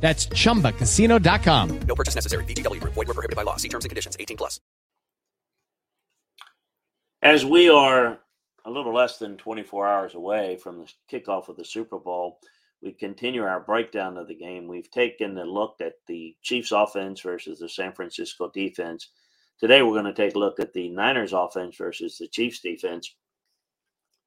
That's chumbacasino.com. No purchase necessary. VGW Group. Void were prohibited by law. See terms and conditions. 18 plus. As we are a little less than 24 hours away from the kickoff of the Super Bowl, we continue our breakdown of the game. We've taken a look at the Chiefs offense versus the San Francisco defense. Today, we're going to take a look at the Niners offense versus the Chiefs defense.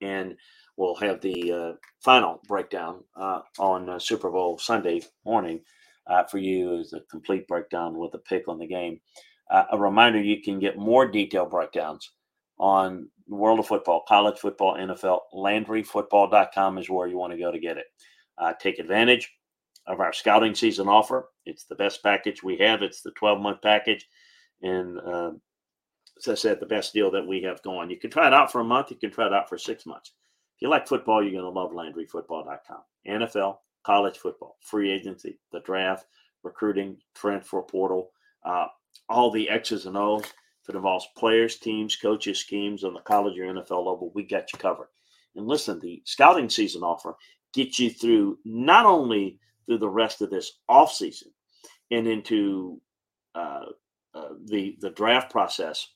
And we'll have the uh, final breakdown uh, on uh, Super Bowl Sunday morning uh, for you as a complete breakdown with a pick on the game. Uh, a reminder you can get more detailed breakdowns on the world of football, college football, NFL. LandryFootball.com is where you want to go to get it. Uh, take advantage of our scouting season offer. It's the best package we have. It's the 12 month package. And as I said, the best deal that we have going. You can try it out for a month. You can try it out for six months. You like football, you're going to love LandryFootball.com. NFL, college football, free agency, the draft, recruiting, transfer portal, uh, all the X's and O's. If it involves players, teams, coaches, schemes on the college or NFL level, we got you covered. And listen, the scouting season offer gets you through not only through the rest of this offseason and into uh, uh, the the draft process,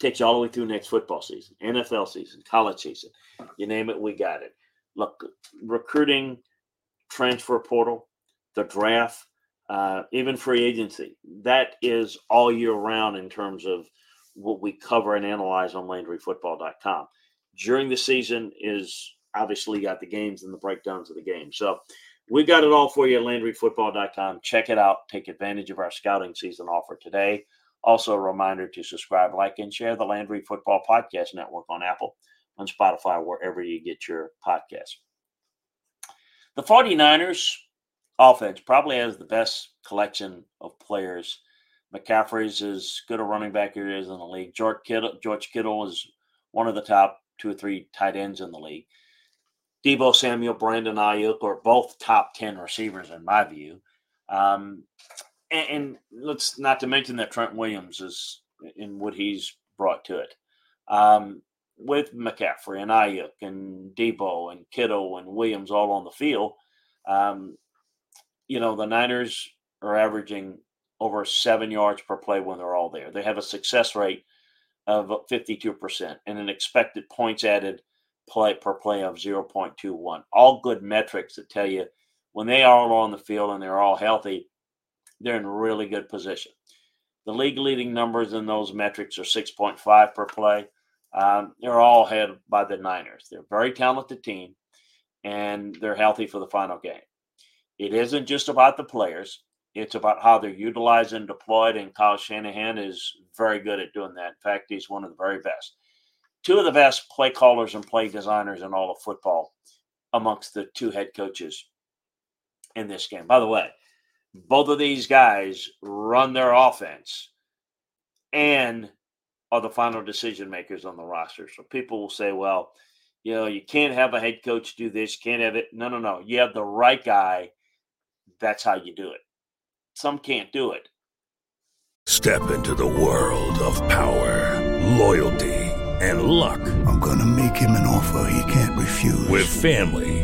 takes you all the way through next football season, NFL season, college season. You name it, we got it. Look, recruiting, transfer portal, the draft, uh, even free agency. That is all year round in terms of what we cover and analyze on LandryFootball.com. During the season is obviously got the games and the breakdowns of the game. So we got it all for you at LandryFootball.com. Check it out. Take advantage of our scouting season offer today. Also, a reminder to subscribe, like, and share the Landry Football Podcast Network on Apple, on Spotify, wherever you get your podcasts. The 49ers offense probably has the best collection of players. McCaffrey's as good a running back here is in the league. George Kittle, George Kittle is one of the top two or three tight ends in the league. Deebo Samuel, Brandon Aiyuk are both top 10 receivers in my view. Um, and, and, let's not to mention that Trent Williams is in what he's brought to it. Um, with McCaffrey and Aiyuk and Deebo and Kittle and Williams all on the field, um, you know, the Niners are averaging over seven yards per play when they're all there. They have a success rate of 52% and an expected points added play per play of 0.21. All good metrics that tell you when they are all on the field and they're all healthy, they're in really good position. The league leading numbers in those metrics are 6.5 per play. Um, they're all head by the Niners. They're a very talented team, and they're healthy for the final game. It isn't just about the players; it's about how they're utilized and deployed. And Kyle Shanahan is very good at doing that. In fact, he's one of the very best. Two of the best play callers and play designers in all of football, amongst the two head coaches in this game. By the way, both of these guys run their offense and are the final decision makers on the roster. So people will say, well, you know, you can't have a head coach do this, can't have it. No, no, no. You have the right guy. That's how you do it. Some can't do it. Step into the world of power, loyalty, and luck. I'm going to make him an offer he can't refuse. With family,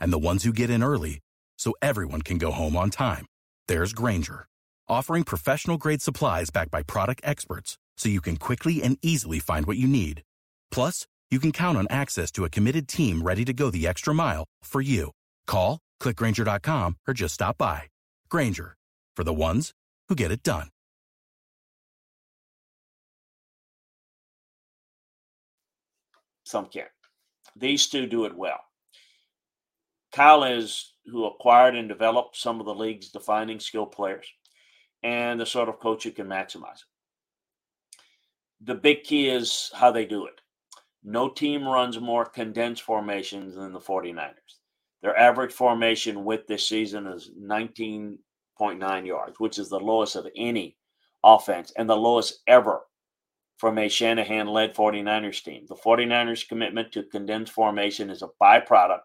and the ones who get in early so everyone can go home on time, there's Grainger, offering professional grade supplies backed by product experts so you can quickly and easily find what you need. Plus, you can count on access to a committed team ready to go the extra mile for you. Call, clickgrainger.com, or just stop by. Grainger, for the ones who get it done. Some can't. These two do it well. Kyle is who acquired and developed some of the league's defining skill players and the sort of coach who can maximize it. The big key is how they do it. No team runs more condensed formations than the 49ers. Their average formation width this season is 19.9 yards, which is the lowest of any offense and the lowest ever from a Shanahan led 49ers team. The 49ers' commitment to condensed formation is a byproduct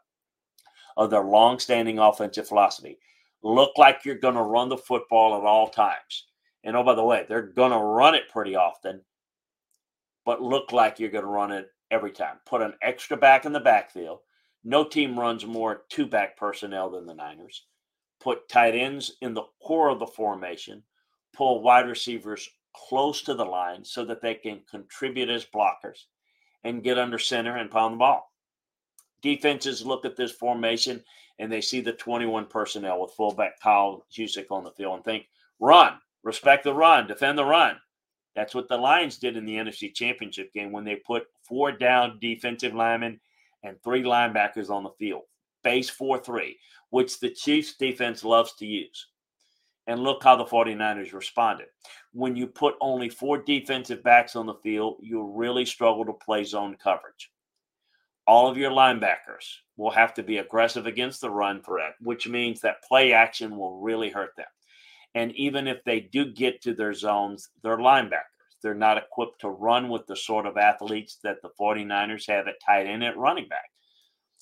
of their long-standing offensive philosophy. Look like you're going to run the football at all times. And oh, by the way, they're going to run it pretty often, but look like you're going to run it every time. Put an extra back in the backfield. No team runs more two back personnel than the Niners. Put tight ends in the core of the formation. Pull wide receivers close to the line so that they can contribute as blockers and get under center and pound the ball. Defenses look at this formation and they see the 21 personnel with fullback Kyle Juszczyk on the field and think, run, respect the run, defend the run. That's what the Lions did in the NFC Championship game when they put four down defensive linemen and three linebackers on the field. Base 4 3, which the Chiefs defense loves to use. And look how the 49ers responded. When you put only four defensive backs on the field, you'll really struggle to play zone coverage all of your linebackers will have to be aggressive against the run threat, which means that play action will really hurt them. And even if they do get to their zones, they're linebackers. They're not equipped to run with the sort of athletes that the 49ers have at tight end at running back.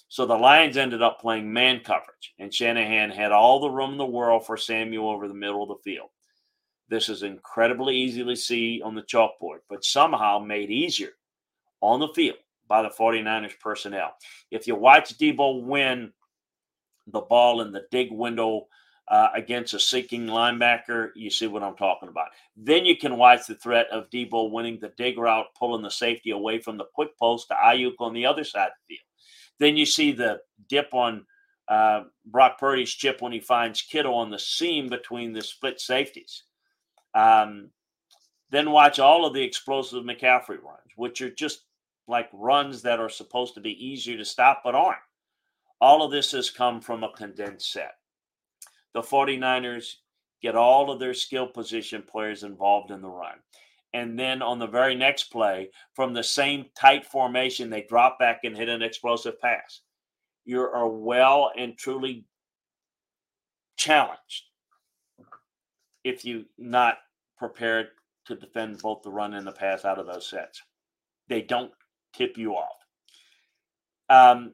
So the Lions ended up playing man coverage, and Shanahan had all the room in the world for Samuel over the middle of the field. This is incredibly easy to see on the chalkboard, but somehow made easier on the field by the 49ers personnel. If you watch Deebo win the ball in the dig window uh, against a seeking linebacker, you see what I'm talking about. Then you can watch the threat of Deebo winning the dig route, pulling the safety away from the quick post to Aiyuk on the other side of the field. Then you see the dip on uh, Brock Purdy's chip when he finds Kittle on the seam between the split safeties. Um, then watch all of the explosive McCaffrey runs, which are just like runs that are supposed to be easier to stop but aren't. All of this has come from a condensed set. The 49ers get all of their skill position players involved in the run. And then on the very next play, from the same tight formation, they drop back and hit an explosive pass. You are well and truly challenged if you're not prepared to defend both the run and the pass out of those sets. They don't tip you off. Um,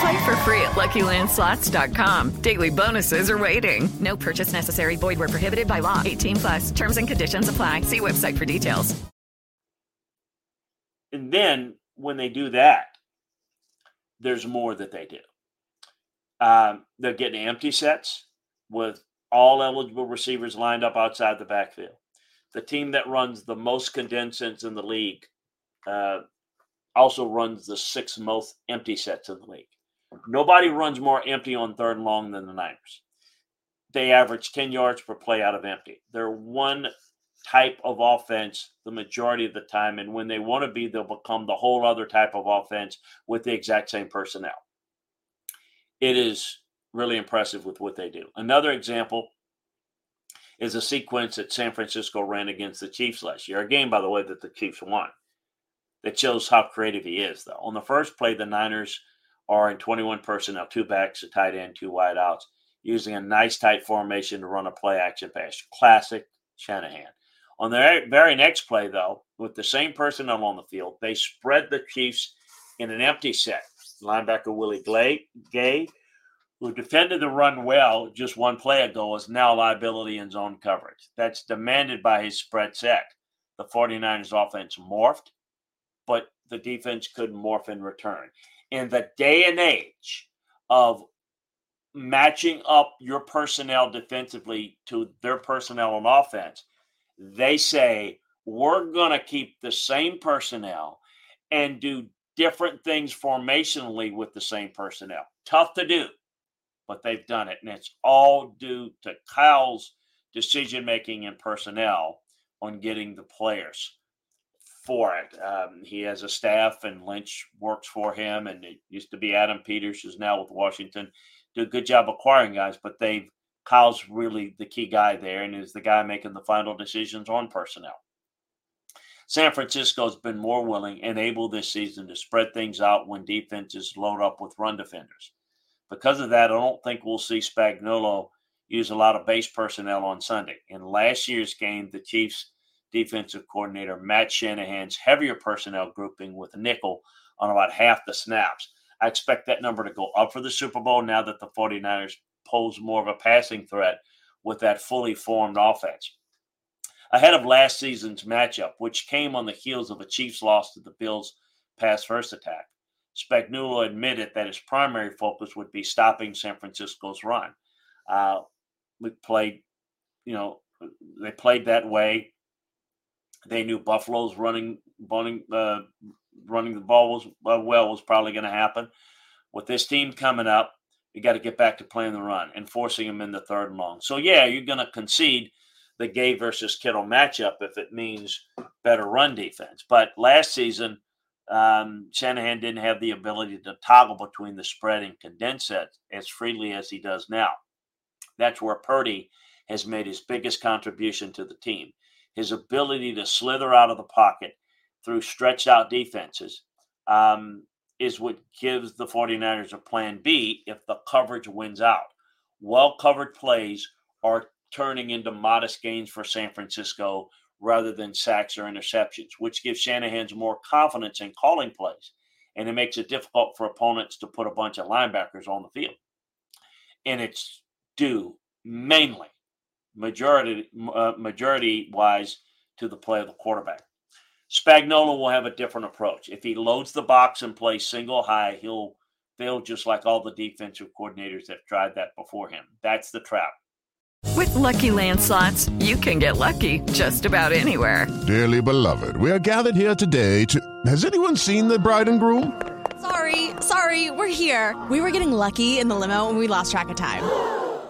Play for free at LuckyLandSlots.com. Daily bonuses are waiting. No purchase necessary. Void were prohibited by law. 18 plus. Terms and conditions apply. See website for details. And then when they do that, there's more that they do. Um, they're getting empty sets with all eligible receivers lined up outside the backfield. The team that runs the most condensants in the league uh, also runs the sixth most empty sets in the league. Nobody runs more empty on third and long than the Niners. They average 10 yards per play out of empty. They're one type of offense the majority of the time. And when they want to be, they'll become the whole other type of offense with the exact same personnel. It is really impressive with what they do. Another example is a sequence that San Francisco ran against the Chiefs last year. A game, by the way, that the Chiefs won. That shows how creative he is, though. On the first play, the Niners are in 21 personnel, two backs, a tight end, two wideouts, using a nice tight formation to run a play action pass. Classic Shanahan. On the very next play, though, with the same personnel on the field, they spread the Chiefs in an empty set. Linebacker Willie Gay, who defended the run well just one play ago, is now liability in zone coverage. That's demanded by his spread set. The 49ers offense morphed, but the defense couldn't morph in return. In the day and age of matching up your personnel defensively to their personnel on offense, they say we're going to keep the same personnel and do different things formationally with the same personnel. Tough to do, but they've done it. And it's all due to Kyle's decision making and personnel on getting the players for it. Um, he has a staff, and Lynch works for him, and it used to be Adam Peters, who's now with Washington. Do a good job acquiring guys, but they've Kyle's really the key guy there and is the guy making the final decisions on personnel. San Francisco's been more willing and able this season to spread things out when defenses load up with run defenders. Because of that, I don't think we'll see Spagnuolo use a lot of base personnel on Sunday. In last year's game, the Chiefs defensive coordinator Matt Shanahan's heavier personnel grouping with nickel on about half the snaps. I expect that number to go up for the Super Bowl now that the 49ers pose more of a passing threat with that fully formed offense. Ahead of last season's matchup, which came on the heels of a Chiefs loss to the Bills' pass first attack, Spagnuolo admitted that his primary focus would be stopping San Francisco's run. Uh, we played, you know, they played that way. They knew Buffalo's running, running, uh, running the ball was uh, well was probably going to happen. With this team coming up, you got to get back to playing the run and forcing them in the third and long. So yeah, you're going to concede the Gay versus Kittle matchup if it means better run defense. But last season, um, Shanahan didn't have the ability to toggle between the spread and condense it as freely as he does now. That's where Purdy has made his biggest contribution to the team. His ability to slither out of the pocket through stretched out defenses um, is what gives the 49ers a plan B if the coverage wins out. Well covered plays are turning into modest gains for San Francisco rather than sacks or interceptions, which gives Shanahan's more confidence in calling plays. And it makes it difficult for opponents to put a bunch of linebackers on the field. And it's due mainly, majority uh, majority wise, to the play of the quarterback. Spagnuolo will have a different approach. If he loads the box and plays single high, he'll fail just like all the defensive coordinators that tried that before him. That's the trap. With lucky landslots, you can get lucky just about anywhere. Dearly beloved, we are gathered here today to. Has anyone seen the bride and groom? Sorry, sorry, we're here. We were getting lucky in the limo and we lost track of time.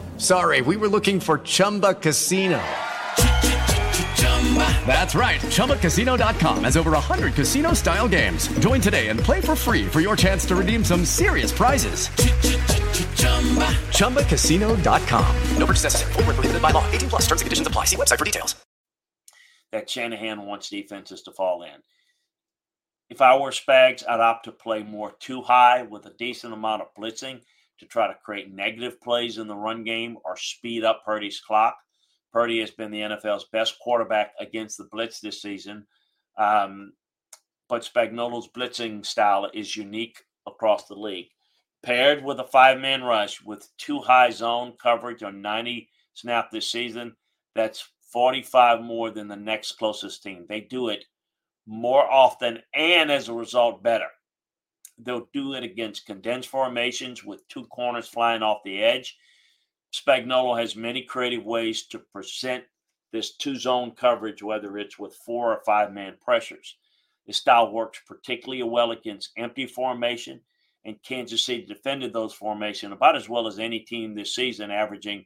oh, sorry. We were looking for Chumba Casino. That's right. ChumbaCasino.com has over 100 casino style games. Join today and play for free for your chance to redeem some serious prizes. ChumbaCasino.com. No purchase necessary. Full prohibited by law. 18 plus terms and conditions apply. See website for details. That Shanahan wants defenses to fall in. If I were Spags, I'd opt to play more too high with a decent amount of blitzing to try to create negative plays in the run game or speed up Purdy's clock. Purdy has been the NFL's best quarterback against the blitz this season. Um, but Spagnuolo's blitzing style is unique across the league. paired with a five man rush with two high zone coverage on 90 snap this season, that's 45 more than the next closest team. They do it more often and as a result better. They'll do it against condensed formations with two corners flying off the edge. Spagnuolo has many creative ways to present this two zone coverage, whether it's with four or five man pressures. His style works particularly well against empty formation, and Kansas City defended those formation about as well as any team this season, averaging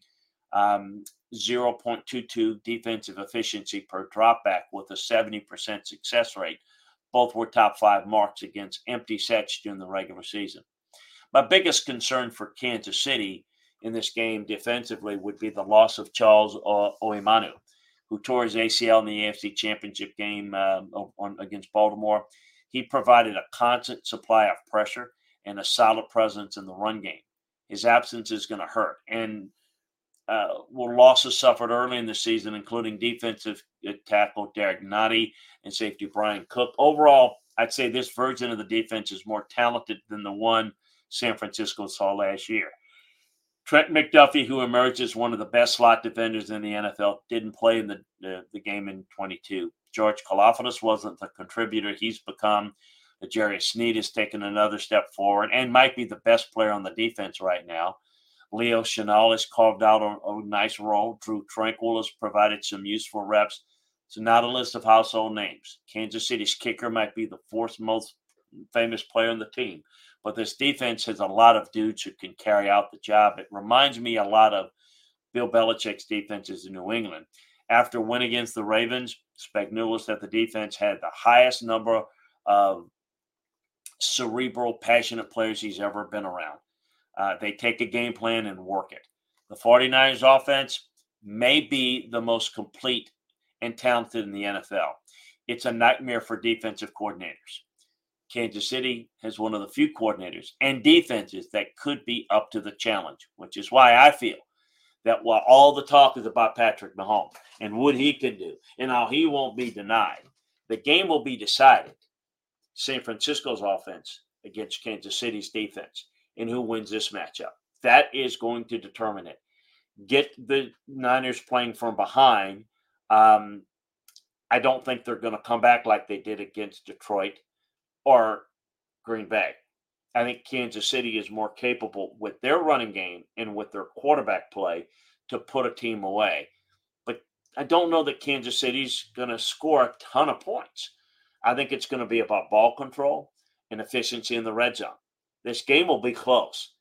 um, 0.22 defensive efficiency per dropback with a 70% success rate. Both were top five marks against empty sets during the regular season. My biggest concern for Kansas City in this game defensively would be the loss of Charles o- Omenihu, who tore his ACL in the AFC Championship game um, on, against Baltimore. He provided a constant supply of pressure and a solid presence in the run game. His absence is going to hurt. And uh, were losses suffered early in the season, including defensive uh, tackle Derek Nnadi and safety Bryan Cook. Overall, I'd say this version of the defense is more talented than the one San Francisco saw last year. Trent McDuffie, who emerged as one of the best slot defenders in the NFL, didn't play in the, the, the game in 22. George Karlaftis wasn't the contributor he's become. Jerry Sneed has taken another step forward and might be the best player on the defense right now. Leo Chenal has carved out a, a, nice role. Drue Tranquill has provided some useful reps. It's not a list of household names. Kansas City's kicker might be the fourth most famous player on the team, but this defense has a lot of dudes who can carry out the job. It reminds me a lot of Bill Belichick's defenses in New England. After win against the Ravens, Spagnuolo said the defense had the highest number of cerebral, passionate players he's ever been around. Uh, they take a game plan and work it. The 49ers offense may be the most complete and talented in the NFL. It's a nightmare for defensive coordinators. Kansas City has one of the few coordinators and defenses that could be up to the challenge, which is why I feel that while all the talk is about Patrick Mahomes and what he can do and how he won't be denied, the game will be decided. San Francisco's offense against Kansas City's defense and who wins this matchup. That is going to determine it. Get the Niners playing from behind. Um, I don't think they're going to come back like they did against Detroit or Green Bay. I think Kansas City is more capable with their running game and with their quarterback play to put a team away. But I don't know that Kansas City's going to score a ton of points. I think it's going to be about ball control and efficiency in the red zone. This game will be close,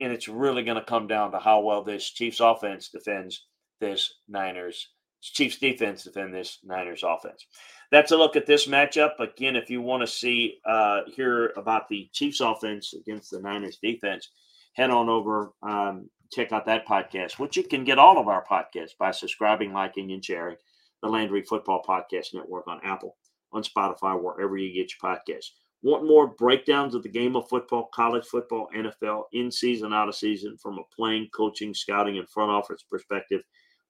and it's really going to come down to how well this Chiefs offense defends this Niners Chiefs defense defend this Niners offense. That's a look at this matchup. Again, if you want to see uh, hear about the Chiefs offense against the Niners defense, head on over um, check out that podcast, which you can get all of our podcasts by subscribing, liking, and sharing the Landry Football Podcast Network on Apple, on Spotify, wherever you get your podcasts. Want more breakdowns of the game of football, college football, NFL, in season, out of season, from a playing, coaching, scouting, and front office perspective?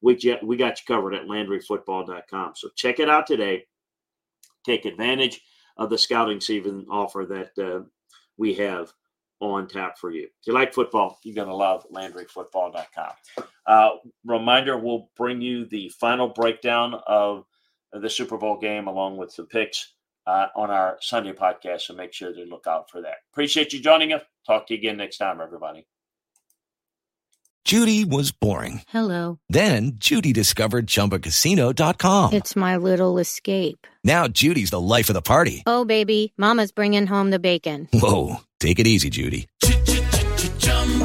We, get, we got you covered at LandryFootball.com. So check it out today. Take advantage of the scouting season offer that uh, we have on tap for you. If you like football, you're going to love LandryFootball.com. Uh, reminder, we'll bring you the final breakdown of the Super Bowl game along with some picks uh, on our Sunday podcast. So make sure to look out for that. Appreciate you joining us. Talk to you again next time, everybody. Judy was boring. Hello. Then Judy discovered ChumbaCasino.com. It's my little escape. Now Judy's the life of the party. Oh, baby, Mama's bringing home the bacon. Whoa, take it easy, Judy.